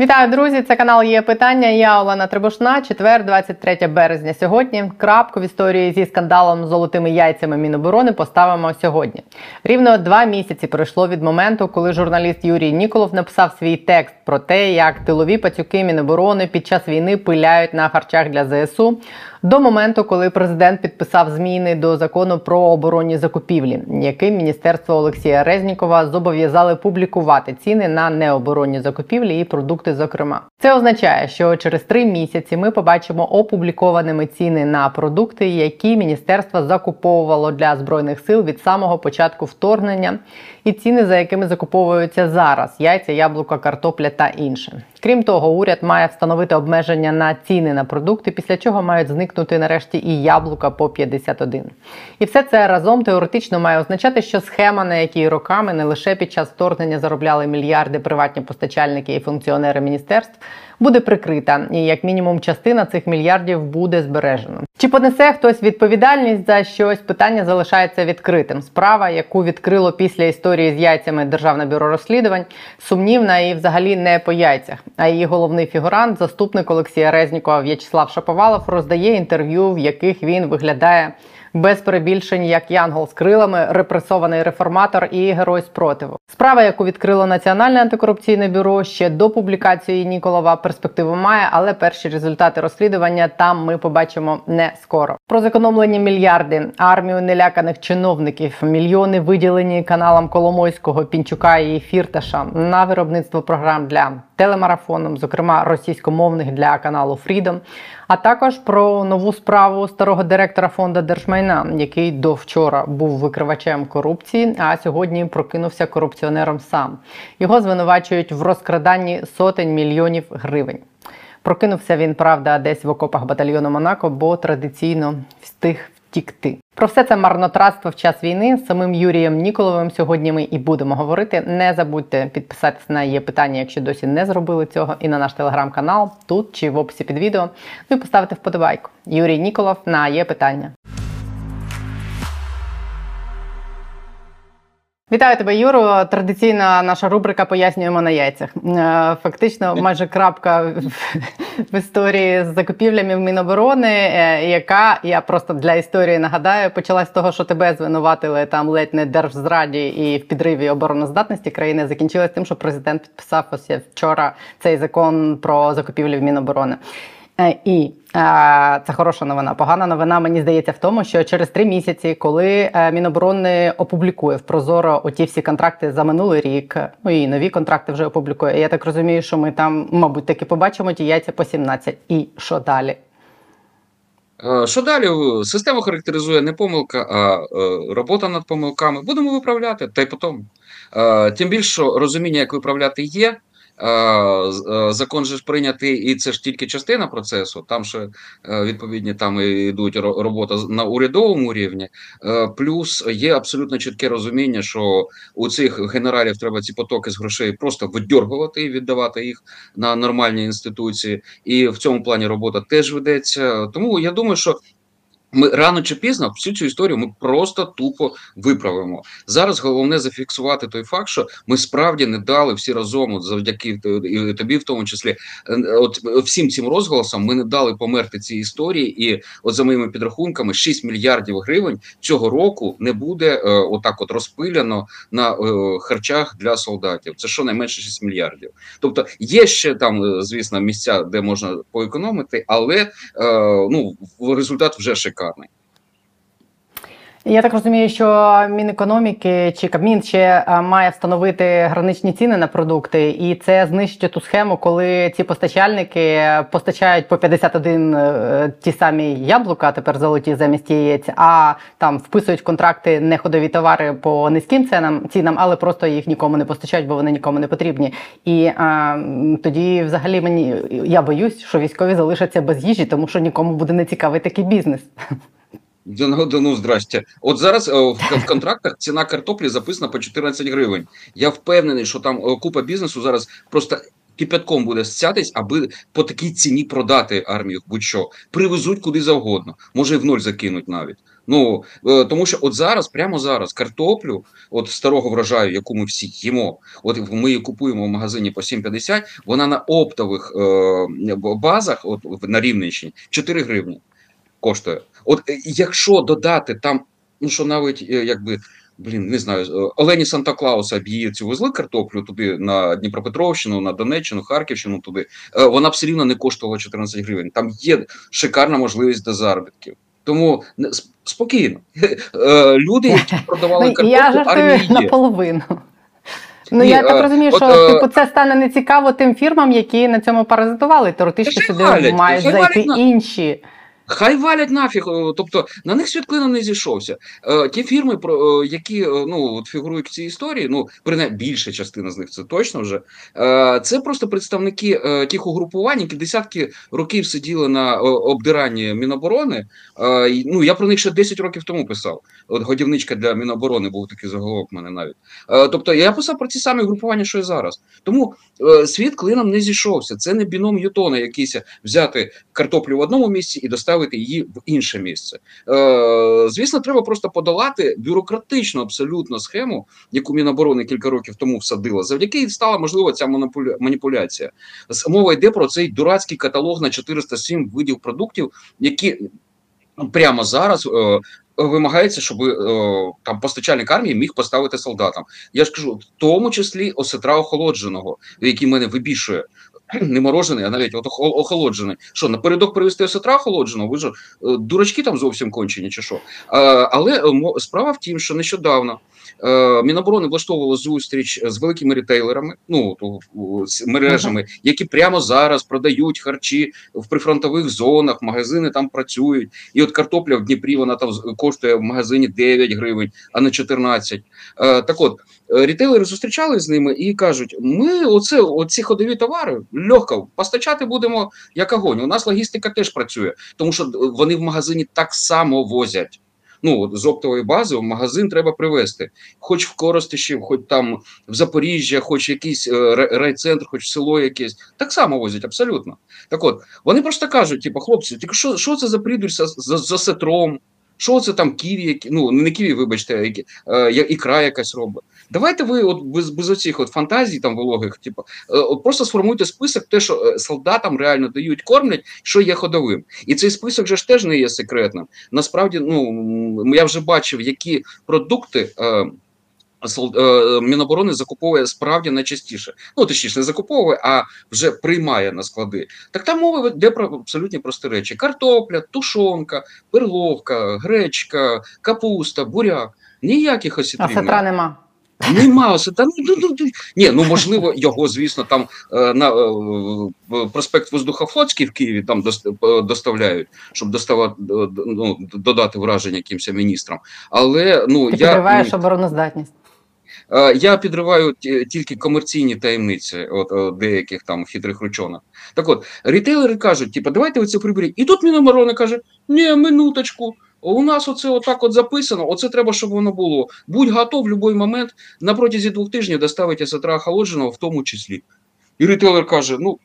Вітаю, друзі! Це канал є питання. Я Олена Трибушна. Четвер, 23 березня. Сьогодні крапку в історії зі скандалом з золотими яйцями Міноборони поставимо сьогодні. Рівно два місяці пройшло від моменту, коли журналіст Юрій Ніколов написав свій текст про те, як тилові пацюки Міноборони під час війни пиляють на харчах для ЗСУ. До моменту, коли президент підписав зміни до закону про оборонні закупівлі, яким міністерство Олексія Резнікова зобов'язали публікувати ціни на необоронні закупівлі і продукти. Зокрема, це означає, що через три місяці ми побачимо опублікованими ціни на продукти, які міністерство закуповувало для збройних сил від самого початку вторгнення, і ціни, за якими закуповуються зараз яйця, яблука, картопля та інше. Крім того, уряд має встановити обмеження на ціни на продукти, після чого мають зникнути нарешті і яблука по 51. І все це разом теоретично має означати, що схема, на якій роками не лише під час вторгнення заробляли мільярди приватні постачальники і функціонери міністерств, буде прикрита, і як мінімум частина цих мільярдів буде збережена. Чи понесе хтось відповідальність за щось? Питання залишається відкритим. Справа, яку відкрило після історії з яйцями Державне бюро розслідувань, сумнівна і взагалі не по яйцях. А її головний фігурант, заступник Олексія Резнікова В'ячеслав Шаповалов, роздає інтерв'ю, в яких він виглядає без перебільшень, як Янгол з крилами, репресований реформатор і герой спротиву. Справа, яку відкрило Національне антикорупційне бюро, ще до публікації Ніколова перспективу має, але перші результати розслідування там ми побачимо не скоро. Про зекономлені мільярди, армію неляканих чиновників, мільйони виділені каналам Коломойського, Пінчука і Фірташа на виробництво програм для телемарафоном, зокрема російськомовних для каналу Freedom, а також про нову справу старого директора фонду держмайна, який до вчора був викривачем корупції, а сьогодні прокинувся корупціонером сам. Його звинувачують в розкраданні сотень мільйонів гривень. Прокинувся він, правда, десь в окопах батальйону Монако, бо традиційно встиг втікти. Про все це марнотратство в час війни самим Юрієм Ніколовим сьогодні ми і будемо говорити. Не забудьте підписатися на є питання, якщо досі не зробили цього, і на наш телеграм-канал тут чи в описі під відео. Ну і поставити вподобайку. Юрій Ніколов на є питання. Вітаю тебе, Юро. Традиційна наша рубрика Пояснюємо на яйцях. Е, фактично, майже крапка в історії з закупівлями в Міноборони, е, яка я просто для історії нагадаю, почалась з того, що тебе звинуватили там ледь не держзраді і в підриві обороноздатності країни. Закінчилась тим, що президент підписав ось вчора цей закон про закупівлі в Міноборони. Е, і е, це хороша новина. Погана новина мені здається в тому, що через три місяці, коли е, Міноборони опублікує в Прозоро оті всі контракти за минулий рік, ну і нові контракти вже опублікує. Я так розумію, що ми там, мабуть, таки побачимо ті яйця по 17. І що далі? Що далі? Система характеризує не помилка, а робота над помилками. Будемо виправляти, та й потім. Тим більше розуміння, як виправляти є. Закон же ж прийнятий, і це ж тільки частина процесу. Там ще відповідні там йдуть робота на урядовому рівні. Плюс є абсолютно чітке розуміння, що у цих генералів треба ці потоки з грошей просто видьоргувати і віддавати їх на нормальні інституції. І в цьому плані робота теж ведеться. Тому я думаю, що ми рано чи пізно всю цю історію ми просто тупо виправимо. Зараз головне зафіксувати той факт, що ми справді не дали всі разом, завдяки тобі, в тому числі, е, от всім цим розголосам ми не дали померти цій історії. І от за моїми підрахунками 6 мільярдів гривень цього року не буде е, отак, от розпиляно на е, харчах для солдатів. Це що найменше 6 мільярдів. Тобто є ще там, звісно, місця, де можна поекономити, але ну результат вже шикарний шикарний. Я так розумію, що Мінекономіки чи Кабмін ще е, має встановити граничні ціни на продукти, і це знищить ту схему, коли ці постачальники постачають по 51 е, ті самі яблука, тепер золоті замість яєць, а там вписують контракти неходові товари по низьким цінам, цінам, але просто їх нікому не постачають, бо вони нікому не потрібні. І а, тоді, взагалі, мені я боюсь, що військові залишаться без їжі, тому що нікому буде не цікавий такий бізнес. Ну, ну, здрасте. От зараз в, в контрактах ціна картоплі записана по 14 гривень. Я впевнений, що там купа бізнесу зараз просто кипятком буде стятись, аби по такій ціні продати армію. Будь-що привезуть куди завгодно, може в ноль закинуть навіть. Ну е, тому що от зараз, прямо зараз, картоплю, от старого врожаю, яку ми всі їмо, от ми її купуємо в магазині по 7,50, вона на оптових е, базах, от на Рівненщині, 4 гривні коштує. От е, якщо додати там, ну що навіть е, якби. Блін, не знаю, е, Олені Санта Клауса б її цю везли картоплю туди на Дніпропетровщину, на Донеччину, Харківщину, туди. Вона б все рівно не коштувала 14 гривень. Там є шикарна можливість до заробітків. Тому спокійно. Люди, які продавали Ну, картоплю, я жартую армії є. наполовину. Ну Ні, я так розумію, от, що е, типу це стане нецікаво тим фірмам, які на цьому паразитували. Теоретично сюди мають зайти інші. Хай валять нафіг, е, тобто на них світлина не зійшовся. Е, ті фірми, про е, які ну от фігурують в цій історії, ну принаймні більша частина з них це точно вже. Це просто представники тих угрупувань, які десятки років сиділи на обдиранні Міноборони. Ну я про них ще 10 років тому писав. От годівничка для Міноборони був такий заголовок в мене навіть. Тобто я писав про ті самі групування, що і зараз. Тому світ клином не зійшовся. Це не біном Ньютона, якийсь взяти картоплю в одному місці і доставити її в інше місце. Е, звісно, треба просто подолати бюрократичну абсолютно схему, яку Міноборони кілька років тому всадила, завдяки стала можлива ця маніпуляція. Мова йде про цей дурацький каталог на 407 видів продуктів, які прямо зараз. е, Вимагається, щоб е, там постачальник армії міг поставити солдатам. Я ж кажу, в тому числі осетра охолодженого, який мене вибішує. Не морожений, а навіть от охо- охолоджений. Що напередок привезти осетра охолодженого? Ви ж е, дурачки там зовсім кончені, чи що? Але е, справа в тім, що нещодавно е, Міноборони влаштовувало зустріч з великими рітейлерами, ну з мережами, які прямо зараз продають харчі в прифронтових зонах, магазини там працюють. І от картопля в Дніпрі вона там коштує в магазині 9 гривень, а не 14. Е, так от, рітейлери зустрічались з ними і кажуть: ми оце, оці ходові товари легко постачати будемо як огонь. У нас логістика теж працює, тому що вони в магазині так само возять. Ну, з оптової бази в магазин треба привезти. Хоч в Коростишів, хоч там в Запоріжжя, хоч якийсь е, райцентр, хоч в село якесь. Так само возять, абсолютно. Так от, вони просто кажуть: типу, хлопці, що, що це за придурь за, за, за сетром? Що це там ківі, які, ну не ківі, вибачте, які, е, ікра якась робить. Давайте ви от без, без оцих от фантазій там вологих, типу, е, от просто сформуйте список, те, що е, солдатам реально дають, кормлять, що є ходовим. І цей список же ж теж не є секретним. Насправді, ну я вже бачив, які продукти. Е, Міноборони закуповує справді найчастіше. Ну, точніше, не закуповує, а вже приймає на склади. Так там мова йде про абсолютно прості речі: картопля, тушонка, перловка, гречка, капуста, буряк. Ніяких А осітрів. сетра нема. Нема осетра. Ну, ну, ну, ну. Ні, ну можливо, його, звісно, там е, на е, проспект Воздухофлотський в Києві там дос- е, доставляють, щоб доставати е, ну, додати враження якимось міністрам. Але ну Ти я підриваєш ну, обороноздатність. Е, Я підриваю тільки комерційні таємниці от е, деяких там хитрих ручонок. Так от, рітейлери кажуть, типу, давайте оце приберіть. І тут Міноборони каже: ні, минуточку. У нас оце отак от записано, оце треба, щоб воно було. Будь готов в будь-який момент на протязі двох тижнів доставити сетра охолодженого в тому числі. І рітейлер каже: ну,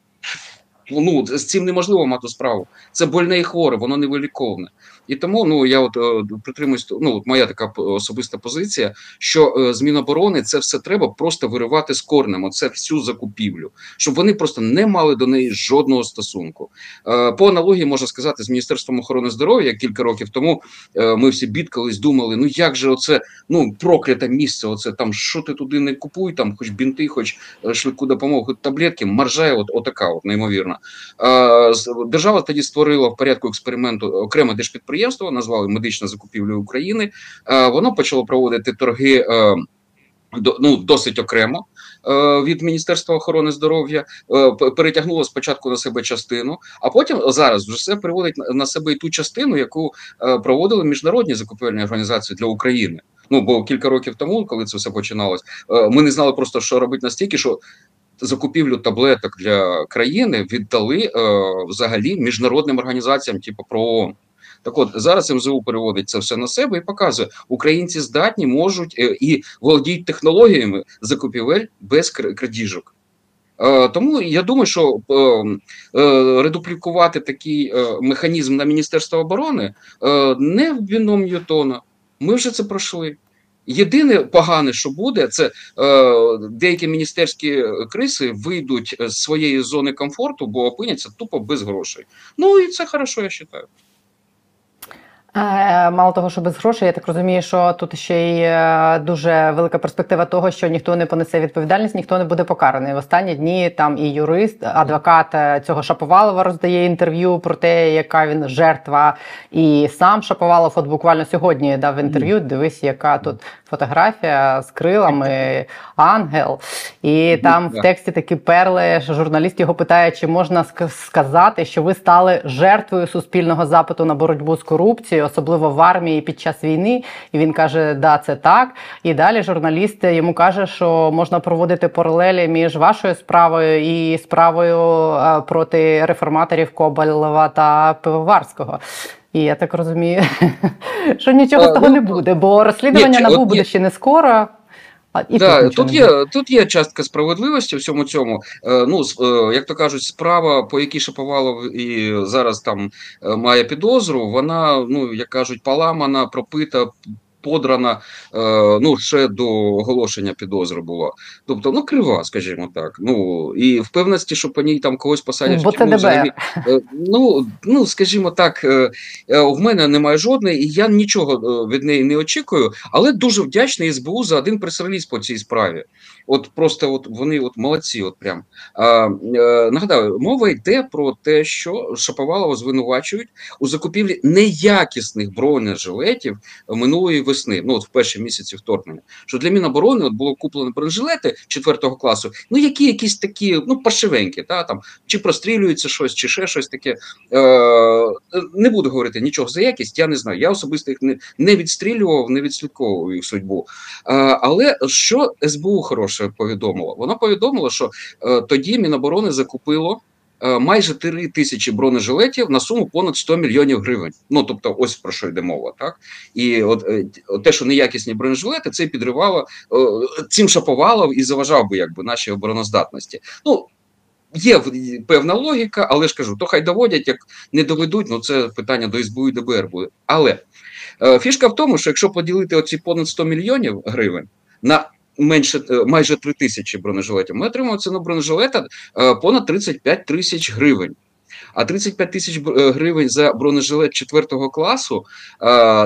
ну з цим неможливо мати справу. Це больне і хворе, воно невиліковне. І тому ну я от е, притримуюсь, ну от моя така особиста позиція, що е, з Міноборони це все треба просто виривати з корнем, оце всю закупівлю, щоб вони просто не мали до неї жодного стосунку. Е, По аналогії можна сказати з Міністерством охорони здоров'я кілька років тому ми всі бідкались, думали, ну як же оце ну прокляте місце, оце там що ти туди не купуй, там хоч бінти, хоч швидку допомогу, таблетки, маржа от, отака, от неймовірна. Держава тоді створила в порядку експерименту окреме держпідприємство, назвали медична закупівля України. Е, Воно почало проводити торги. е, ну, досить окремо е, від Міністерства охорони здоров'я, перетягнуло спочатку на себе частину, а потім зараз вже все переводить на- себе і ту частину, яку проводили міжнародні закупівельні організації для України. Ну бо кілька років тому, коли це все починалось, ми не знали просто, що робити настільки, що закупівлю таблеток для країни віддали взагалі міжнародним організаціям, типу ПРООН. Так от зараз МЗУ переводить це все на себе і показує, українці здатні можуть е, і володіють технологіями закупівель без кр- крадіжок. Е, тому я думаю, що е, редуплікувати такий механізм на Міністерство оборони не в біном Ньютона. Ми вже це пройшли. Єдине погане, що буде, це е, деякі міністерські криси вийдуть з своєї зони комфорту, бо опиняться тупо без грошей. Ну і це хорошо, я вважаю. Е, мало того, що без грошей, я так розумію, що тут ще й е, дуже велика перспектива того, що ніхто не понесе відповідальність, ніхто не буде покараний. В останні дні там і юрист, адвокат е, цього Шаповалова роздає інтерв'ю про те, яка він жертва, і сам Шаповалов, от буквально сьогодні дав інтерв'ю. Дивись, яка тут фотографія з крилами, ангел. І там в тексті такі перли, що журналіст його питає, чи можна сказати, що ви стали жертвою суспільного запиту на боротьбу з корупцією, особливо в армії під час війни. І він каже, да, це так. І далі журналіст йому каже, що можна проводити паралелі між вашою справою і справою проти реформаторів Кобальова та Пивоварського. І я так розумію, що нічого з того не ну, буде, бо розслідування НАБУ буде ще не скоро. І да, тут, є тут є частка справедливості в всьому цьому. Е, ну, е, як то кажуть, справа, по якій Шаповалов і зараз там е, має підозру, вона, ну як кажуть, поламана, пропита, подрана е, ну ще до оголошення підозри була. Тобто, ну крива, скажімо так. Ну і впевненості, що по ній там когось посадять. Бо це взагалі, е, ну, ну скажімо так, е, в мене немає жодної, і я нічого від неї не очікую, але дуже вдячний СБУ за один прес-реліз по цій справі. От просто от вони от молодці. От прям а, е, нагадаю, мова йде про те, що Шаповалова звинувачують у закупівлі неякісних бронежилетів минулої весни. Ну от в перші місяці вторгнення. Що для Міноборони от було куплено бронежилети четвертого класу, ну які якісь такі, ну паршивенькі, та там чи прострілюється щось, чи ще щось таке. Е, Не буду говорити нічого за якість. Я не знаю. Я особисто їх не не відстрілював, не відслідковував їх судьбу. Е, але що СБУ хороше перше повідомило? Воно повідомило, що е, тоді Міноборони закупило е, майже 3 тисячі бронежилетів на суму понад 100 мільйонів гривень. Ну тобто, ось про що йде мова, так і от е, те, що неякісні бронежилети, це підривало е, цим шаповало і заважав би якби нашій обороноздатності. Ну Є певна логіка, але ж кажу, то хай доводять, як не доведуть, ну це питання до СБУ і ДБР буде. Але фішка в тому, що якщо поділити оці понад 100 мільйонів гривень на менше е, майже 3 тисячі бронежилетів. Ми отримали ціну бронежилета е, понад 35 тисяч гривень. А 35 тисяч е, гривень за бронежилет 4 класу,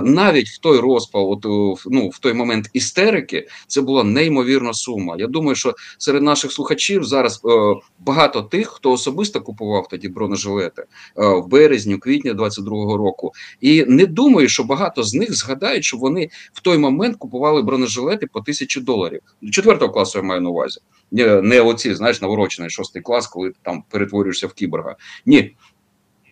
навіть в той розпал, от ну в той момент істерики, це була неймовірна сума. Я думаю, що серед наших слухачів зараз багато тих, хто особисто купував тоді бронежилети в березні, квітні 22-го року, і не думаю, що багато з них згадають, що вони в той момент купували бронежилети по тисячі доларів. Четвертого класу я маю на увазі. Не оці, знаєш, наворочений шостий клас, коли ти там перетворюєшся в кіборга. Ні.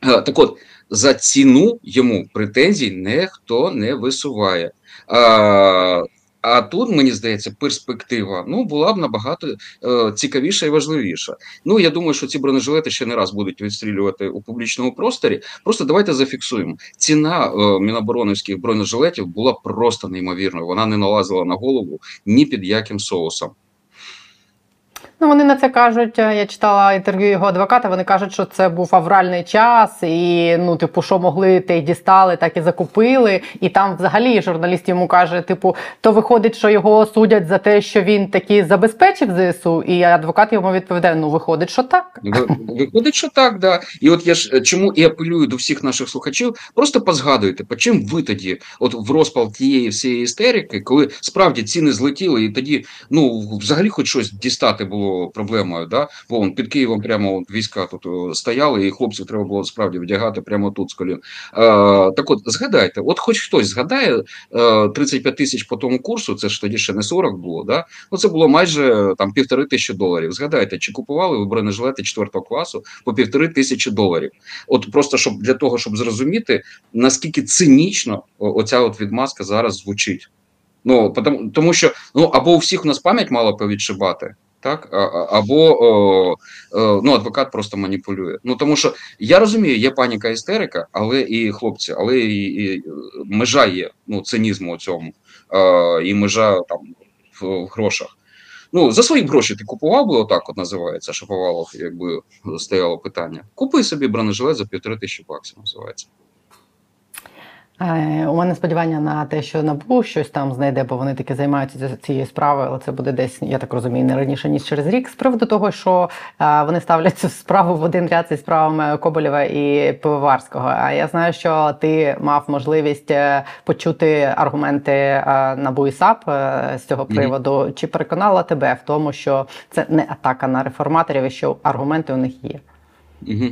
Так от, за ціну йому претензій ніхто не висуває. А, а тут, мені здається, перспектива ну була б набагато е, цікавіша і важливіша. Ну я думаю, що ці бронежилети ще не раз будуть відстрілювати у публічному просторі. Просто давайте зафіксуємо. Ціна е, мінобороновських бронежилетів була просто неймовірною. Вона не налазила на голову ні під яким соусом. Ну, вони на це кажуть. Е, я читала інтерв'ю його адвоката. Вони кажуть, що це був авральний час, і ну, типу, що могли, те й дістали, так і закупили. І там, взагалі, журналіст йому каже: типу, то виходить, що його судять за те, що він таки забезпечив ЗСУ. І адвокат йому відповідає: Ну, виходить, що так. Виходить, що так, да. І от я ж е, чому і апелюю до всіх наших слухачів, просто позгадуйте, по чим ви тоді, от в розпал тієї всієї істерики, коли справді ціни злетіли, і тоді ну взагалі хоч щось дістати було проблемою. Да? Бо вон, під Києвом прямо війська тут стояли, і хлопців треба було справді вдягати прямо тут з колін. А, Так от згадайте, от хоч хтось згадає 35 тисяч по тому курсу, це ж тоді ще не 40 було. Да? Ну це було майже там півтори тисячі доларів. Згадайте, чи купували ви бронежилети 4 класу по півтори тисячі доларів? От просто щоб для того, щоб зрозуміти наскільки цинічно оця от відмазка зараз звучить. Ну тому, тому що ну або у всіх у нас пам'ять мало повідшибати, так або ну адвокат просто маніпулює. Ну тому що я розумію, є паніка істерика, але і хлопці, але і, і межа є ну цинізму у цьому, і межа там в, грошах. Ну, за свої гроші ти купував би отак, от називається Шаповалов, якби стояло питання. Купи собі бронежилет за півтори тисячі баксів, називається. Е, У мене сподівання на те, що НАБУ щось там знайде, бо вони таки займаються цією справою, але це буде десь, я так розумію, не раніше ніж через рік. З приводу того, що е, вони ставлять цю справу в один ряд зі справами Коболєва і Пивоварського. А я знаю, що ти мав можливість е, почути аргументи НАБУ і САП з цього приводу. Чи переконала тебе в тому, що це не атака на реформаторів, і що аргументи у них є? Угу.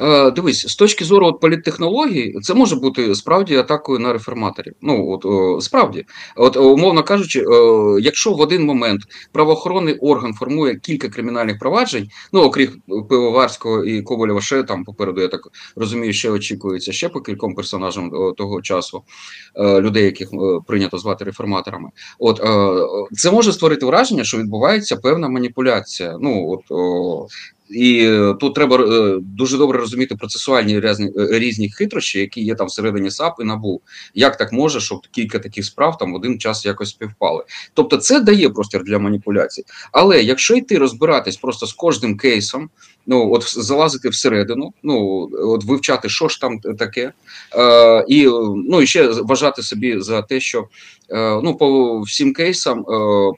Е, дивись, з точки зору от, політтехнологій, це може бути справді атакою на реформаторів. Ну, от о, справді, от умовно кажучи, е, якщо в один момент правоохоронний орган формує кілька кримінальних проваджень, ну окрім Пивоварського і Ковалєва, ще там попереду, я так розумію, ще очікується ще по кільком персонажам того часу е, людей, яких е, прийнято звати реформаторами. От е, це може створити враження, що відбувається певна маніпуляція. Ну от і е, тут треба е, дуже добре розуміти процесуальні різні, е, різні хитрощі, які є там всередині САП і НАБУ. Як так може, щоб кілька таких справ там в один час якось співпали? Тобто, це дає простір для маніпуляцій. Але якщо йти розбиратись просто з кожним кейсом, ну от залазити всередину, ну от вивчати, що ж там таке, е, і ну і ще вважати собі за те, що е, ну по всім кейсам е,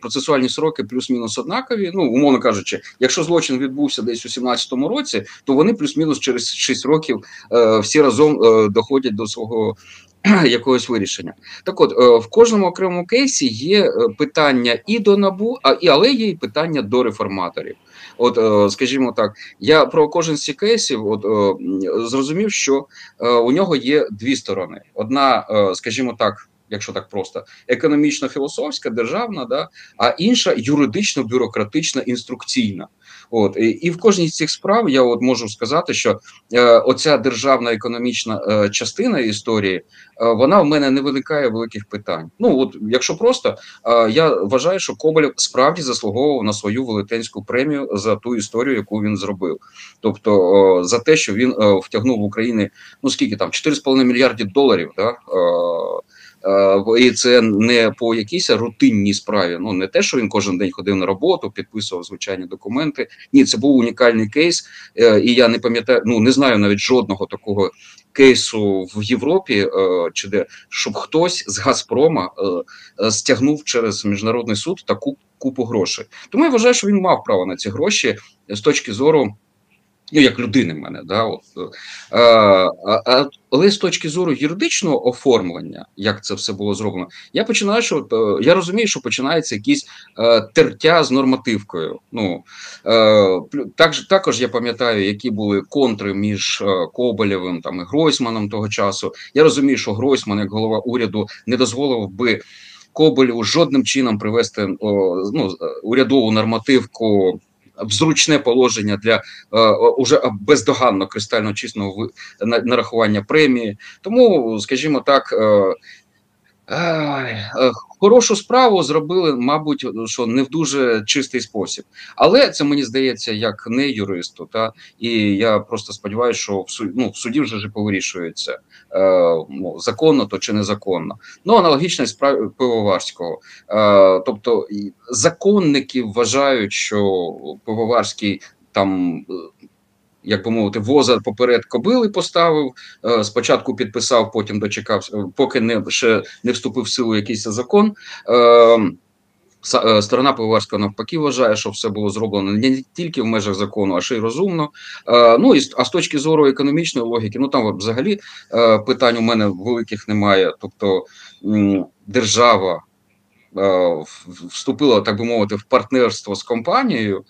процесуальні сроки плюс-мінус однакові. Ну, умовно кажучи, якщо злочин відбувся десь у 17-му році, то вони плюс-мінус через 6 років е, всі разом е, доходять до свого. Якогось вирішення, так от е, в кожному окремому кейсі є е, питання і до набу, а і але є і питання до реформаторів. От, е, скажімо так, я про кожен з цих кейсів от, е, зрозумів, що е, у нього є дві сторони: одна, скажімо так, якщо так просто, економічно-філософська, державна, да, а інша юридично-бюрократична, інструкційна. От і, і в кожній з цих справ я от можу сказати, що е, оця державна економічна е, частина історії, е, вона в мене не виникає великих питань. Ну от, якщо просто е, я вважаю, що Коболєв справді заслуговував на свою велетенську премію за ту історію, яку він зробив. Тобто е, за те, що він е, втягнув в Україні ну скільки там 4,5 мільярдів доларів. Да? Е, І це не по якійсь рутинній справі. Ну не те, що він кожен день ходив на роботу, підписував звичайні документи. Ні, це був унікальний кейс, е, і я не пам'ятаю, ну не знаю навіть жодного такого кейсу в Європі, е, чи де щоб хтось з Газпрома е, е, стягнув через міжнародний суд таку купу грошей. Тому я вважаю, що він мав право на ці гроші з точки зору. Ну, як людини мене, да, от, е, а, але з точки зору юридичного оформлення, як це все було зроблено, я починаю, що е, я розумію, що починається якісь е, тертя з нормативкою. Ну е, так, також я пам'ятаю, які були контри між е, Коболєвим там і Гройсманом того часу. Я розумію, що Гройсман, як голова уряду, не дозволив би. Коболєву жодним чином привести ну, урядову нормативку зручне положення для е, уже бездоганно кристально чисного нарахування премії. Тому, скажімо так, е, е, хорошу справу зробили, мабуть, що не в дуже чистий спосіб. Але це мені здається як не юристу. Та і я просто сподіваюся, що в суді, ну, в суді вже ж повирішується е, ну, законно то чи незаконно. Ну аналогічно справі пивоварського. Е, тобто законники вважають, що пивоварський там. Як би мовити, воза поперед кобили поставив. Спочатку підписав, потім дочекався, поки не ще не вступив в силу якийсь закон. Сторона Пивоварського навпаки вважає, що все було зроблено не тільки в межах закону, а ще й розумно. Ну і а з точки зору економічної логіки, ну там взагалі питань у мене великих немає. Тобто держава. Вступила, так би мовити, в партнерство з компанією,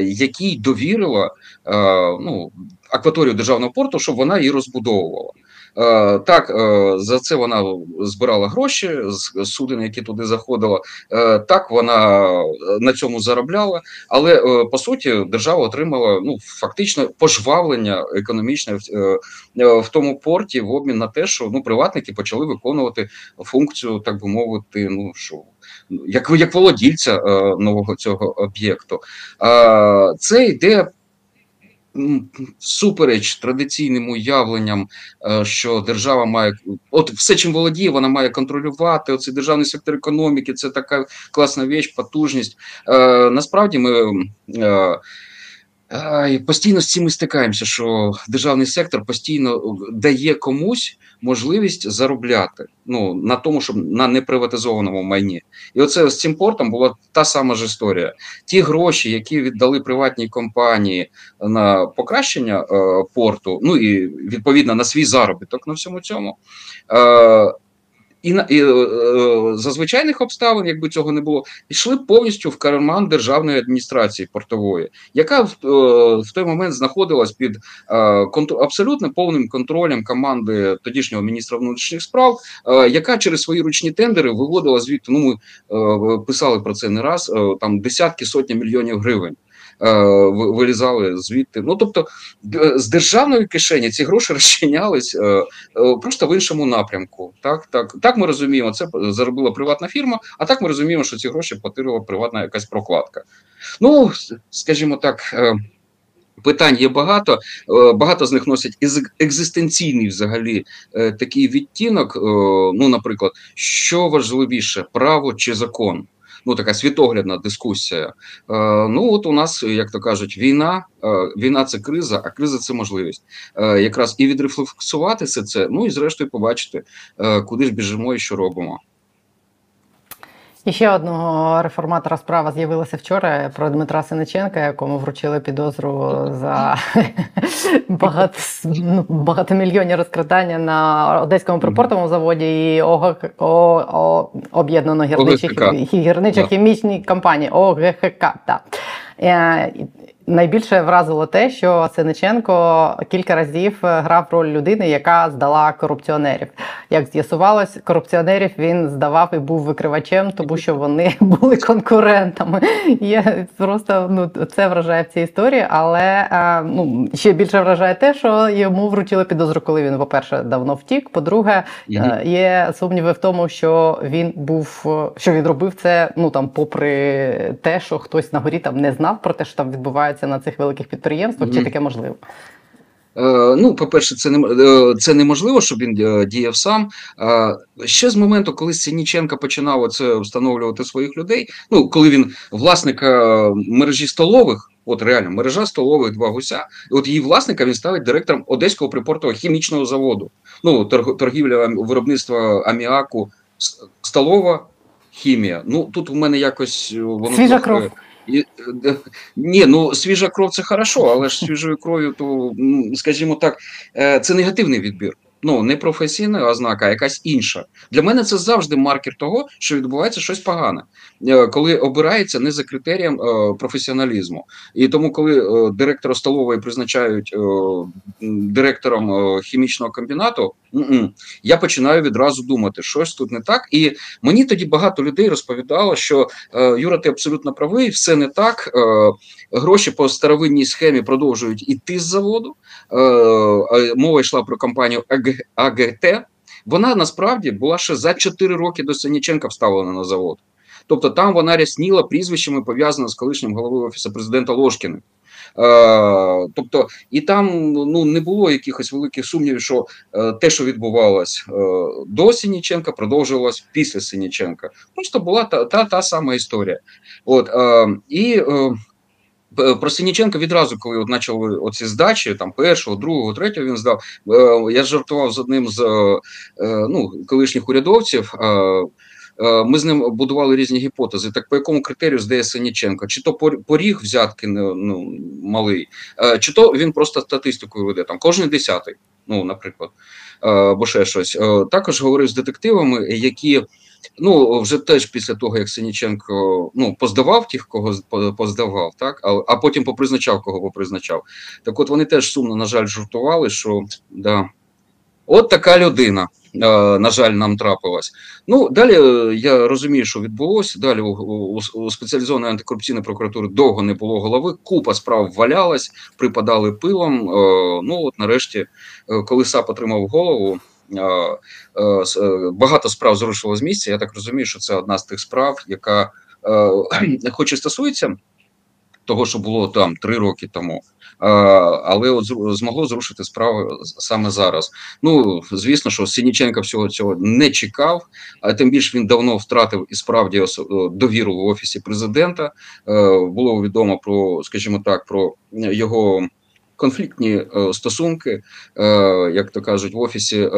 якій довірила ну, акваторію державного порту, щоб вона її розбудовувала. Так, за це вона збирала гроші з суден, які туди заходила. Так, вона на цьому заробляла, але по суті держава отримала ну фактично пожвавлення економічне в тому порті в обмін на те, що ну приватники почали виконувати функцію, так би мовити, ну що. Як як володільця нового цього об'єкту, це йде всупереч традиційним уявленням, е, що держава має от все, чим володіє, вона має контролювати. Оцей державний сектор економіки, це така класна віч, потужність. Е, насправді ми. Постійно з цим ми стикаємося, що державний сектор постійно дає комусь можливість заробляти ну, на тому, щоб на неприватизованому майні. І оце з цим портом була та сама ж історія. Ті гроші, які віддали приватній компанії на покращення е, порту, ну і відповідно на свій заробіток на всьому цьому. Е, і і е, е, за звичайних обставин, якби цього не було, йшли повністю в карман державної адміністрації портової, яка в, е, в той момент знаходилась під абсолютно повним контролем команди тодішнього міністра внутрішніх справ, яка через свої ручні тендери виводила звідти. Ну ми писали про це не раз. Там десятки сотні мільйонів гривень. Е, вилізали звідти. Ну тобто з державної кишені ці гроші розчинялись е, е, просто в іншому напрямку. Так, так, так ми розуміємо, це заробила приватна фірма, а так ми розуміємо, що ці гроші платила приватна якась прокладка. Ну, скажімо так. Питань є багато, багато з них носять екзистенційний взагалі такий відтінок. Ну, наприклад, що важливіше, право чи закон ну така світоглядна дискусія. Е, ну от у нас, як то кажуть, війна, е, війна це криза, а криза це можливість е, якраз і відрефлексувати все це. Ну і зрештою побачити, куди ж біжимо і що робимо. І ще одного реформатора справа з'явилася вчора про Дмитра Синиченка, якому вручили підозру за багато, ну, багатомільйонні розкрадання на одеському припортовому заводі і об'єднано гірничо-хімічній компанії ОГХК. Так. Е, найбільше вразило те, що Синиченко кілька разів грав роль людини, яка здала корупціонерів. Як з'ясувалось, корупціонерів він здавав і був викривачем, тому що вони були конкурентами. Я просто ну це вражає в цій історії, але е, ну ще більше вражає те, що йому вручили підозру, коли він, по-перше, давно втік. По-друге, е, є сумніви в тому, що він був, що він робив це, ну там, попри те, що хтось на горі там не знав про те, що там відбувається на цих великих підприємствах, mm-hmm. чи таке можливо? Е, ну, по-перше, це не е, це неможливо, щоб він е, діяв сам. Ще з моменту, коли Синіченко починав це встановлювати своїх людей. Ну, коли він власник мережі столових, от реально мережа столових два гуся, і от її власника він ставить директором Одеського припортового хімічного заводу. Ну, торгівля виробництва аміаку, столова хімія. Ну тут у мене якось воно Свіжа кров. Е, Ні, ну свіжа кров це хорошо, але ж свіжою кров'ю, то, скажімо так, це негативний відбір ну не професійна ознака, а якась інша. Для мене це завжди маркер того, що відбувається щось погане, е, коли обирається не за критерієм е, професіоналізму. І тому, коли е, директора столової призначають директором хімічного комбінату, я починаю відразу думати, щось тут не так. І мені тоді багато людей розповідало, що Юра, ти абсолютно правий, все не так. Гроші по старовинній схемі продовжують іти з заводу. Мова йшла про компанію АГТ, вона насправді була ще за 4 роки до Синіченка вставлена на завод. Тобто там вона рясніла прізвищами, пов'язаними з колишнім головою офісу президента Ложкіним. Е, тобто, і там ну не було якихось великих сумнівів, що е, те, що відбувалось е, до Синіченка, продовжувалось після Синіченка. Просто була та та, та сама історія. От е, і е, Е, про Синіченка відразу, коли от почали оці здачі, там першого, другого, третього він здав. Е, я жартував з одним з е, ну, колишніх урядовців. Ми з ним будували різні гіпотези. Так по якому критерію здає Синіченко? Чи то поріг взятки ну, малий, чи то він просто статистикою веде там кожен десятий, ну наприклад, або ще щось. Також говорив з детективами, які Ну вже теж після того, як Синіченко ну поздавав тих, кого поздавав, так а а потім попризначав, кого попризначав. Так, от вони теж сумно, на жаль, жартували, що да, от така людина. На жаль, нам трапилась. Ну далі е, я розумію, що відбулося. Далі у, у, у спеціалізованої антикорупційної прокуратури довго не було голови. Купа справ валялась, припадали пилом. Е, ну от нарешті, е, коли САП отримав голову, Е, е, багато справ зрушило з місця. Я так розумію, що це одна з тих справ, яка, е, хоч і стосується того, що було там три роки тому. Е, але от змогло зрушити справи саме зараз. Ну звісно, що Синіченко всього цього не чекав, а тим більше він давно втратив і справді е, довіру в офісі президента. Е, Було відомо про, скажімо так, про його конфліктні е, стосунки, е, як то кажуть, в офісі.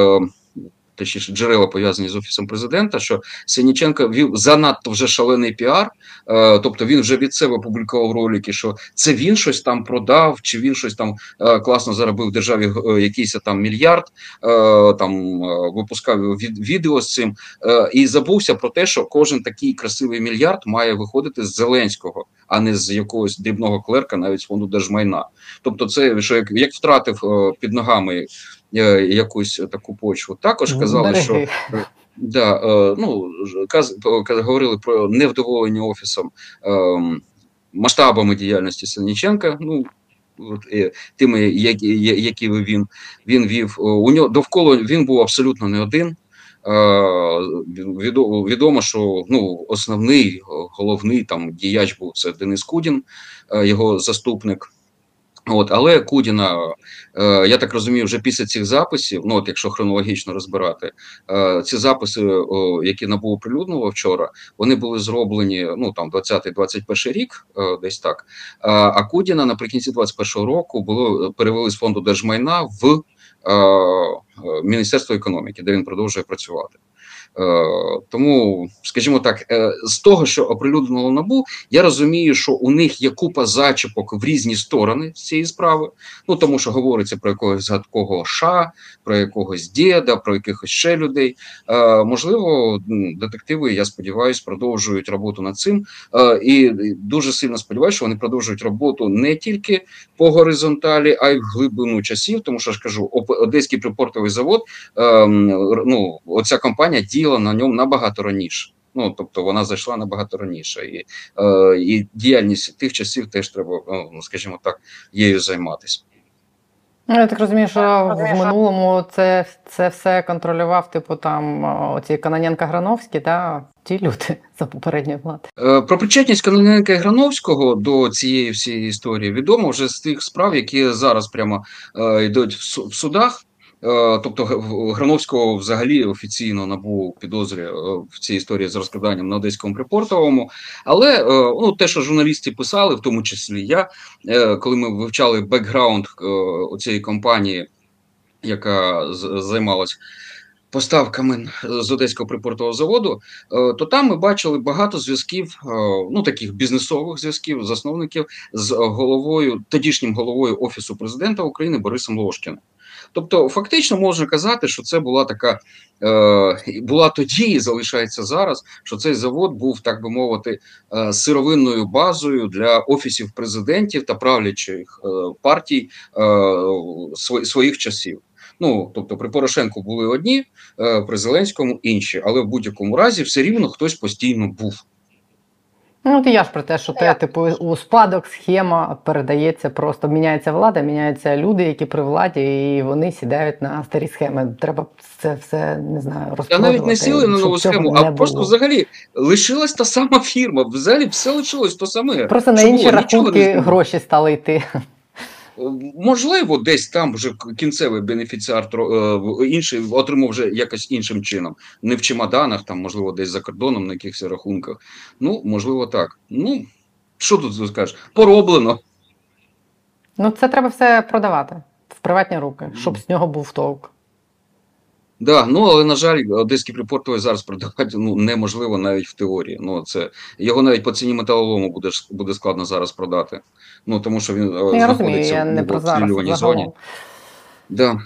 Точніше, джерела пов'язані з офісом президента, що Сенниченко вів занадто вже шалений піар, е, тобто він вже від себе публікував ролики, що це він щось там продав, чи він щось там е, класно заробив державі е, якийсь там мільярд, е, там е, випускав від, відео з цим, е, і забувся про те, що кожен такий красивий мільярд має виходити з Зеленського, а не з якогось дрібного клерка, навіть з фонду держмайна. Тобто, це що як, як втратив е, під ногами якусь таку почву. Також казали, що Да, е, ну каз, каз- говорили про невдоволення офісом е, масштабами діяльності Синіченка. Ну тими, які, які він він вів. Е, У нього довкола він був абсолютно не один. Е, відо- відомо, що ну основний, головний там діяч був це Денис Кудін, його заступник. От, але Кудіна, е, я так розумію, вже після цих записів, ну от якщо хронологічно розбирати, е, ці записи, о, які НАБУ оприлюднило вчора, вони були зроблені ну там 20-21 рік, е, десь так. А, а Кудіна наприкінці 21 року було перевели з фонду держмайна в е, е, Міністерство економіки, де він продовжує працювати. Е, тому, скажімо так, е, з того, що оприлюднило набу, я розумію, що у них є купа зачіпок в різні сторони з цієї справи. Ну тому що говориться про якогось згадкового ша, про якогось діда, про якихось ще людей. Е, можливо, детективи, я сподіваюся, продовжують роботу над цим. І дуже сильно сподіваюся, що вони продовжують роботу не тільки по горизонталі, а й в глибину часів. Тому що ж кажу, Одеський припортовий завод. ем, ну, оця компанія діяла на ньому набагато раніше. Ну, тобто вона зайшла набагато раніше, і, е, і діяльність тих часів теж треба, е, ну, скажімо так, її займатися. Ну, я так розумію, що в минулому це, це все контролював, типу там оці Каноненка Грановські, та ті люди за попередньої влади. Е, Про причетність Каноненка і Грановського до цієї всієї історії відомо вже з тих справ, які зараз прямо е, йдуть в судах. Е, Тобто Грановського взагалі офіційно набув підозрі е, в цій історії з розкраданням на одеському припортовому. Але е, ну, те, що журналісти писали, в тому числі я, коли ми вивчали бекграунд цієї компанії, яка займалась поставками з одеського припортового заводу, то там ми бачили багато зв'язків, ну таких бізнесових зв'язків, засновників з головою, тодішнім головою офісу президента України Борисом Лошкіним. Тобто, фактично можна казати, що це була така е, була тоді і залишається зараз. Що цей завод був, так би мовити, е, сировинною базою для офісів президентів та правлячих е, партій своїх часів. Ну тобто, при Порошенку були одні, при Зеленському інші, але в будь-якому разі все рівно хтось постійно був. Ну, от і я ж про те, що те, типу, у спадок схема передається просто, міняється влада, міняються люди, які при владі, і вони сідають на старі схеми. Треба це все не знаю, Та навіть не сіли на нову схему, а просто було. взагалі лишилась та сама фірма. Взагалі все лишилось то саме. Просто на Чому? інші Нічого рахунки гроші стали йти. Можливо, десь там вже кінцевий бенефіціар е, інший отримав вже якось іншим чином. Не в чемоданах, там, можливо, десь за кордоном на якихось рахунках. Ну, можливо, так. Ну, що тут скажеш? Пороблено. Ну, це треба все продавати в приватні руки, щоб з нього був толк. Да, ну але на жаль, одеський припортовий зараз продавати ну неможливо навіть в теорії. Ну це його навіть по ціні металолому буде буде складно зараз продати. Ну тому що він я знаходиться розумію, я в не про зараз. зоні. Да.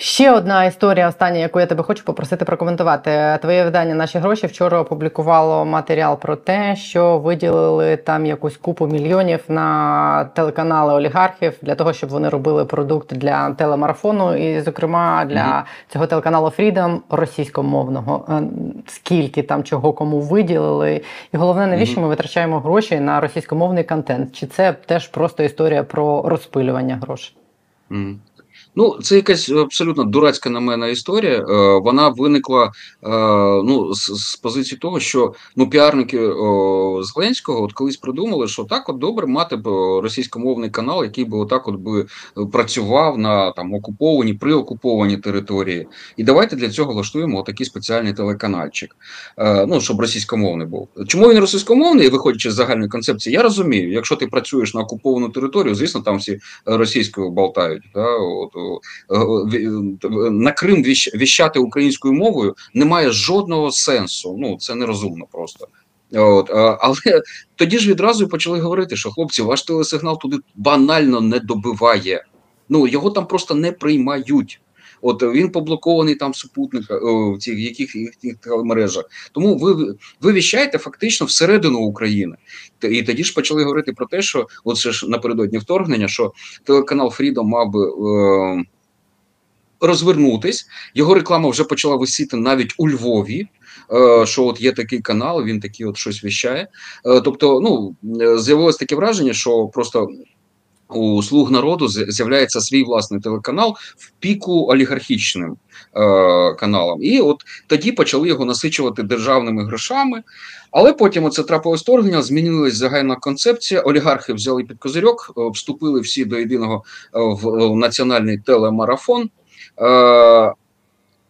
Ще одна історія, остання, яку я тебе хочу попросити прокоментувати. Твоє видання Наші гроші вчора опублікувало матеріал про те, що виділили там якусь купу мільйонів на телеканали олігархів для того, щоб вони робили продукт для телемарафону, і, зокрема, для Мгм. цього телеканалу Freedom російськомовного. Е, Скільки там чого кому виділили, і головне, навіщо Мгм. ми витрачаємо гроші на російськомовний контент? Чи це теж просто історія про розпилювання грошей? Мгм. Ну, це якась абсолютно дурацька на мене історія. Е, Вона виникла е, ну, з, з позиції того, що ну, піарники о, Зеленського от колись придумали, що так от добре мати б російськомовний канал, який би отак от би працював на там окуповані, приокуповані території. І давайте для цього влаштуємо такий спеціальний телеканальчик, е, ну, щоб російськомовний був. Чому він російськомовний, виходячи з загальної концепції, я розумію. Якщо ти працюєш на окуповану територію, звісно, там всі російською болтають. Да? От, на Крим віщати українською мовою немає жодного сенсу. Ну це нерозумно просто. От, Але тоді ж відразу почали говорити, що хлопці, ваш телесигнал туди банально не добиває. Ну його там просто не приймають. От він поблокований там супутника в цих яких, яких мережах. Тому ви ви віщаєте фактично всередину України. І тоді ж почали говорити про те, що от ж напередодні вторгнення, що телеканал Freedom мав би. Е, Розвернутись, його реклама вже почала висіти навіть у Львові. Е, що от є такий канал, він такий от щось віщає. Е, тобто, ну з'явилось таке враження, що просто у слуг народу з'являється свій власний телеканал в піку олігархічним е, каналом, І от тоді почали його насичувати державними грошами. Але потім оце трапилось вторгнення, змінилась загальна концепція. Олігархи взяли під козирьок, вступили всі до єдиного в національний телемарафон. Е,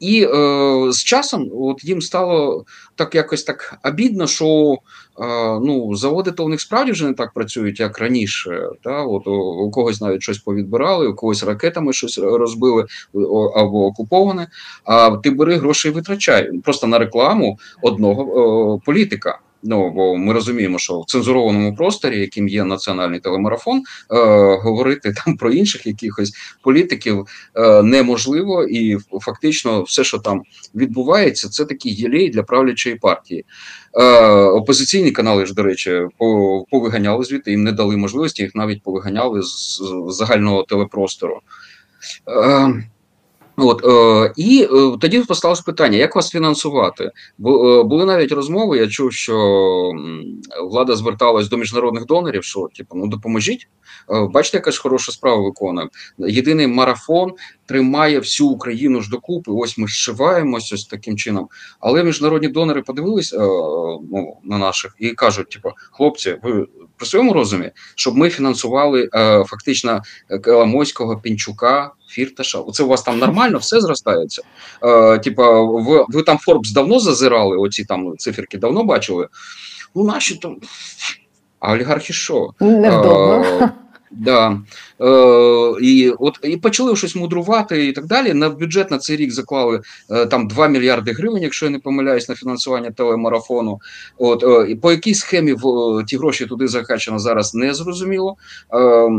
і е, з часом от їм стало так якось так обідно, що е, ну, заводи то у них справді вже не так працюють, як раніше. Та? От, у, когось навіть щось повідбирали, у когось ракетами щось розбили або окуповане. А ти бери гроші і витрачай просто на рекламу одного е, політика. Ну бо ми розуміємо, що в цензурованому просторі, яким є національний телемарафон, е, говорити там про інших якихось політиків е, неможливо, і фактично все, що там відбувається, це такий єлей для правлячої партії. Е, Опозиційні канали ж, до речі, повиганяли звідти, їм не дали можливості, їх навіть повиганяли з, з загального телепростору. Е, От е, і е, тоді посталося питання, як вас фінансувати? Бо е, були навіть розмови. Я чув, що влада зверталась до міжнародних донорів, що типу, ну допоможіть. Е, бачите, яка ж хороша справа виконує. Єдиний марафон тримає всю Україну ж докупи. Ось ми зшиваємося ось таким чином. Але міжнародні донори подивились е, ну, на наших і кажуть: типу, хлопці, ви при своєму розумі, щоб ми фінансували фактично Коломойського, Пінчука, Фірташа. Оце у вас там нормально все зростається. Е, Типа, ви ви там Форбс давно зазирали, оці там циферки давно бачили. Ну, наші там. А олігархи що? Невдобно. Е, Да. Е, І от і почали щось мудрувати і так далі. На бюджет на цей рік заклали е, там 2 мільярди гривень, якщо я не помиляюсь, на фінансування телемарафону. От е, по якій схемі в ті гроші туди закачано зараз не зрозуміло. Е,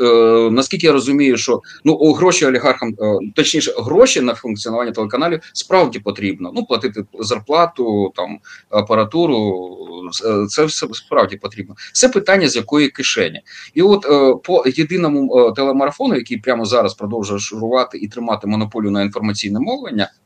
Е, наскільки я розумію, що ну гроші олігархам, е, точніше, гроші на функціонування телеканалів справді потрібно. Ну платити зарплату, там апаратуру, е, це все справді потрібно. Це питання з якої кишені, і от по єдиному телемарафону, який прямо зараз продовжує шурувати і тримати монополію на інформаційне мовлення, Е,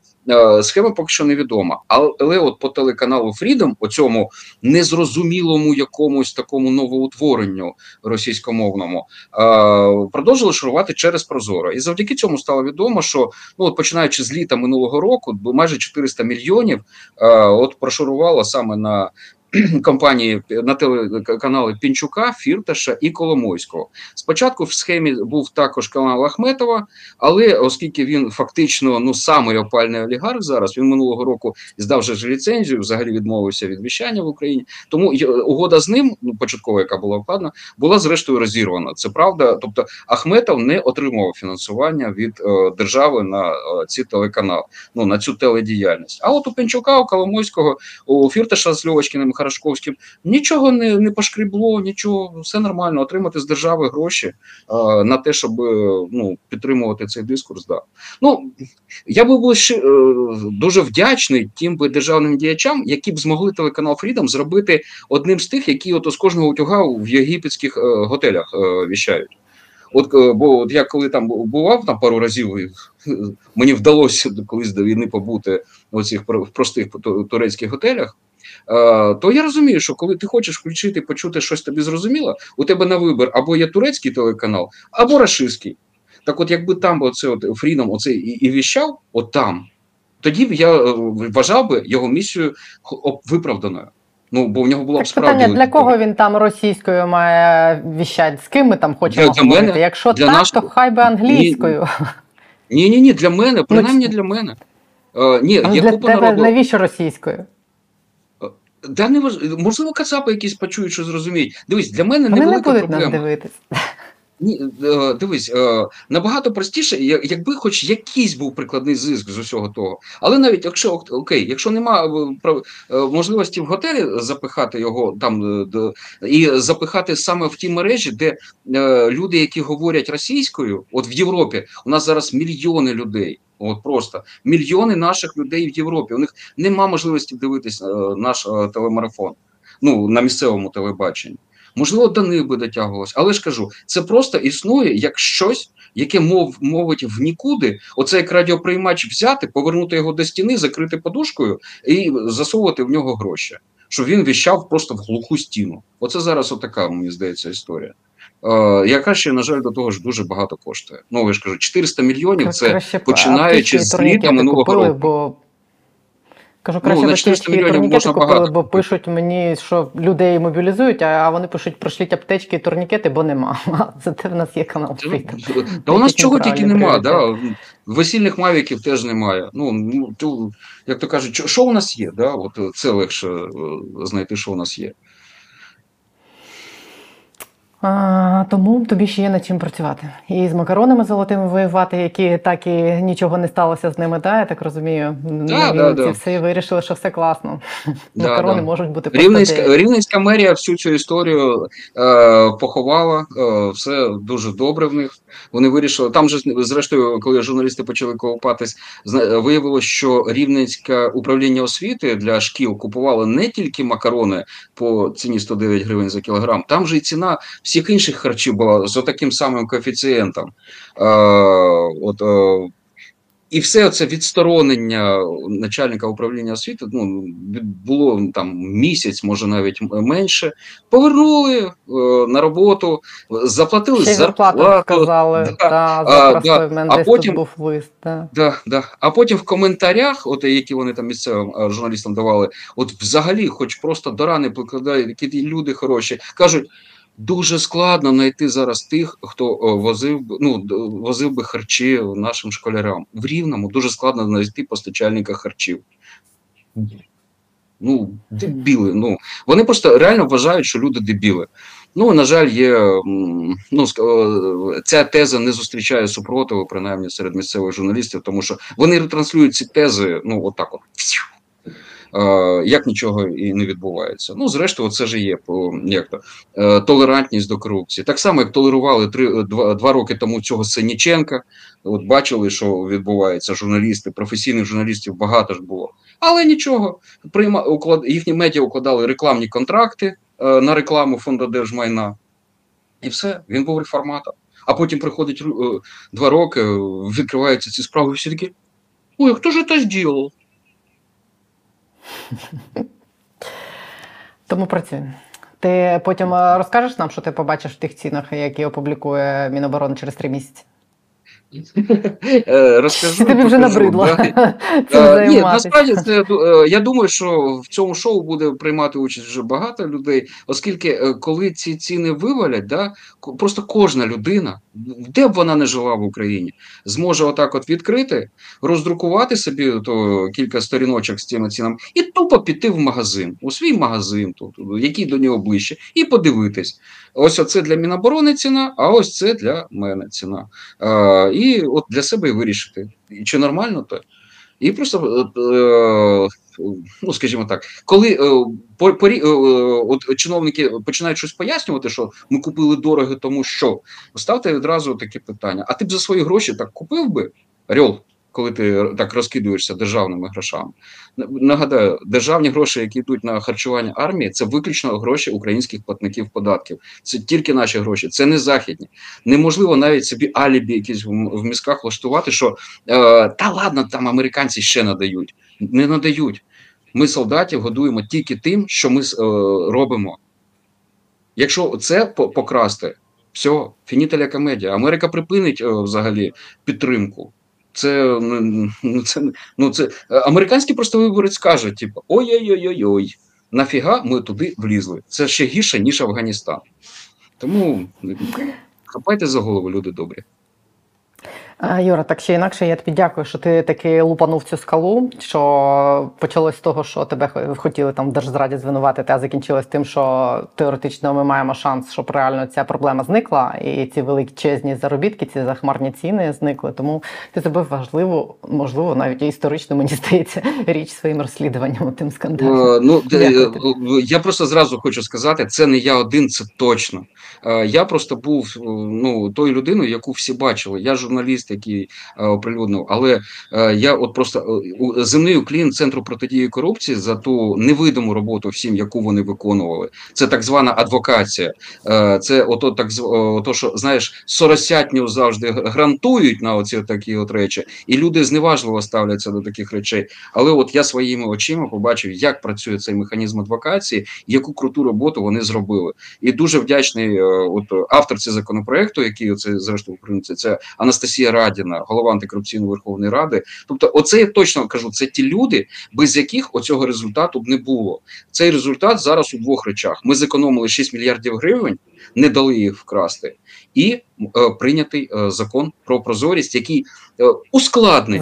схема поки що невідома, але от по телеканалу Freedom, цьому незрозумілому якомусь такому новоутворенню російськомовному, е, продовжили шарувати через Прозоро. І завдяки цьому стало відомо, що ну от починаючи з літа минулого року, майже 400 мільйонів е, от прошарувало саме на компанії на телеканали Пінчука, Фірташа і Коломойського. Спочатку в схемі був також канал Ахметова, але оскільки він фактично ну самий опальний олігарх зараз, він минулого року здав же ліцензію, взагалі відмовився від віщання в Україні. Тому угода з ним, ну початкова, яка була вкладена, була зрештою розірвана. Це правда. Тобто Ахметов не отримував фінансування від е, держави на е, ці телеканали, ну на цю теледіяльність. А от у Пінчука, у Коломойського, у Фірташа з Льовочкиним Харашковським, нічого не не пошкрібло, нічого, все нормально. Отримати з держави гроші а, на те, щоб ну, підтримувати цей дискурс. Да. Ну, Я був ще, е, дуже вдячний тим би державним діячам, які б змогли телеканал Freedom зробити одним з тих, які от з кожного утюга в єгипетських е, готелях е, віщають. От бо от я коли там бував там пару разів, мені вдалося колись до війни побути в цих простих турецьких готелях. Е, то я розумію, що коли ти хочеш включити, почути щось тобі зрозуміло, у тебе на вибір або є турецький телеканал, або рашистський. Так, от, якби там оце от Фрідом оце і, і віщав, от там, тоді б я е, вважав би його місію виправданою. Ну, бо в нього було б справді питання, для кого він там російською має віщати? З ким ми там хочемо Для- для говорити? мене- Якщо для так, нашого- то хай би англійською. Ні, ні, ні, для мене, принаймні для мене. Е, ні, є для купа тебе народу. навіщо російською? Да, не важ... Можливо, кацапи якісь почують, що зрозуміють. Дивись, для мене Вони не невелика будуть нас проблема. дивитись. Ні, е, дивись, е, набагато простіше, якби хоч якийсь був прикладний зиск з усього того. Але навіть якщо окей, якщо нема е, можливості в готелі запихати його там і запихати саме в ті мережі, де люди, які говорять російською, от в Європі, у нас зараз мільйони людей. От просто мільйони наших людей в Європі. У них нема можливості дивитись е, наш е, телемарафон. Ну на місцевому телебаченні. Можливо, до них би дотягувалось, але ж кажу, це просто існує як щось, яке мов мовить в нікуди. Оце як радіоприймач взяти, повернути його до стіни, закрити подушкою і засовувати в нього гроші, щоб він віщав просто в глуху стіну. Оце зараз отака, мені здається, історія. Е, яка ще, на жаль, до того ж дуже багато коштує. Ну, я ж кажу, 400 мільйонів це Краще починаючи з літа минулого купили, року. Бо... Кажу, Ну, краще на 400 мільйонів турнікети можна купили, багато бо пишуть мені, що людей мобілізують, а- вони пишуть, прошліть аптечки і турнікети, бо нема. Зате в нас є канал Та. Та у нас чого тільки нема, да? весільних мавіків теж немає. Ну, ну як то кажуть, що, що у нас є? Да? От е, це легше е, знайти, що у нас є. А, тому тобі ще є над чим працювати. І з макаронами золотими воювати, які так і нічого не сталося з ними, да, я так розумію. Да, На да, да. всі вирішили, що все класно. Да, Макарони да. можуть бути Рівненська, Рівненська мерія всю цю історію е, поховала, е, все дуже добре в них. Вони вирішили. Там же, зрештою, коли журналісти почали колопатись, виявилось, що Рівненське управління освіти для шкіл купувало не тільки макарони по ціні 109 гривень за кілограм, там же і ціна всіх інших харчів була з таким самим коефіцієнтом. Е, от, е, і все це відсторонення начальника управління освіти ну, було там місяць, може навіть менше. Повернули е, на роботу, заплатили ще зарплату сказали. Да, та, а, да. А потім- був лист. Да. Да, да. А потім в коментарях, от які вони там місцевим е, журналістам давали, от взагалі, хоч просто до рани покладають, які люди хороші, кажуть. Дуже складно знайти зараз тих, хто возив би- ну, возив би харчі нашим школярам. В Рівному дуже складно знайти постачальника харчів. Ну, дебіли. Ну, вони просто реально вважають, що люди дебіли. Ну, на жаль, є ну, е, ця теза не зустрічає супротиву, принаймні серед місцевих журналістів, тому що вони ретранслюють ці тези, ну, отак от. Е, Як нічого і не відбувається. Ну, зрештою, це ж є як то, е, толерантність до корупції. Так само, як толерували три, два, два роки тому цього Сеніченка. От бачили, що відбувається. Журналісти, професійних журналістів багато ж було. Але нічого, прийма, уклад, їхні медіа укладали рекламні контракти е, на рекламу фонду держмайна. І все, він був реформатор. А потім приходить е, два роки, е, відкриваються ці справи, всі такі. Ой, хто ж це зробив? Тому працюємо. Ти потім е, розкажеш нам, що ти побачиш в тих цінах, які опублікує Міноборони через три місяці? Е, Розкажу. Тобі вже набридло цим Е, займатися? насправді це е, я думаю, що в цьому шоу буде приймати участь вже багато людей, оскільки коли ці ціни вивалять, да, просто кожна людина, де б вона не жила в Україні, зможе отак от відкрити, роздрукувати собі то кілька сторіночок з цими цінами, і тупо піти в магазин, у свій магазин, тут, який до нього ближче, і подивитись. Ось оце для Міноборони ціна, а ось це для мене ціна. Е, і от для себе і вирішити, чи нормально то. І просто, е, е, ну скажімо так, коли е, по, от чиновники починають щось пояснювати, що ми купили дороги, тому що ставте відразу таке питання: а ти б за свої гроші так купив би Орел, коли ти так розкидуєшся державними грошами? Нагадаю, державні гроші, які йдуть на харчування армії, це виключно гроші українських платників податків. Це тільки наші гроші, це не західні. Неможливо навіть собі алібі якісь в, мізках влаштувати, що е, та ладно, там американці ще надають. Не надають. Ми солдатів годуємо тільки тим, що ми е, робимо. Якщо це покрасти, Все, фінітеля комедія. Америка припинить е, взагалі підтримку. Це, ну, ну, це, ну, це американські просто виборець каже: типу, ой-ой-ой-ой, нафіга ми туди влізли. Це ще гірше, ніж Афганістан. Тому хапайте за голову, люди добрі. Юра, так чи інакше, я тобі дякую, що ти таки лупанув цю скалу. Що почалось з того, що тебе хотіли там в держзраді звинуватити, а закінчилось тим, що теоретично ми маємо шанс, щоб реально ця проблема зникла, і ці величезні заробітки, ці захмарні ціни зникли. Тому ти зробив важливу, можливо, навіть і історичну, мені здається, річ своїм розслідуванням тим скандалом. Е, Ну, Дякую е, я просто зразу хочу сказати, це не я один, це точно. Е, Я просто був ну, тою людиною, яку всі бачили. Я журналіст, який е, оприлюднив, але е, я от просто е, земний уклін Центру протидії корупції за ту невидиму роботу всім, яку вони виконували. Це так звана адвокація. Це ото так ото, що знаєш, соросятню завжди грантують на оці такі от речі, і люди зневажливо ставляться до таких речей. Але от я своїми очима побачив, як працює цей механізм адвокації, яку круту роботу вони зробили. І дуже вдячний от авторці законопроекту, який оце зрештою українці, це Анастасія Радіна, голова антикорупційної верховної ради. Тобто, оце я точно кажу, це ті люди, без яких оцього результату б не було. Цей результат зараз у двох речах: ми зекономили 6 мільярдів гривень, не дали їх вкрасти, і е, прийнятий е, закон про прозорість, який е, ускладнить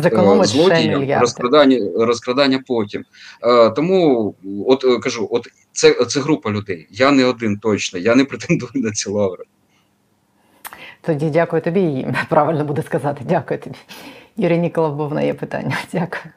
е, мільярди. розкрадання, розкрадання потім. Е, тому, от е, кажу, от це, це група людей. Я не один точно, я не претендую на ці лаври. Тоді дякую тобі і правильно буде сказати. Дякую тобі. Юрій Ніколов був на є питання. Дякую.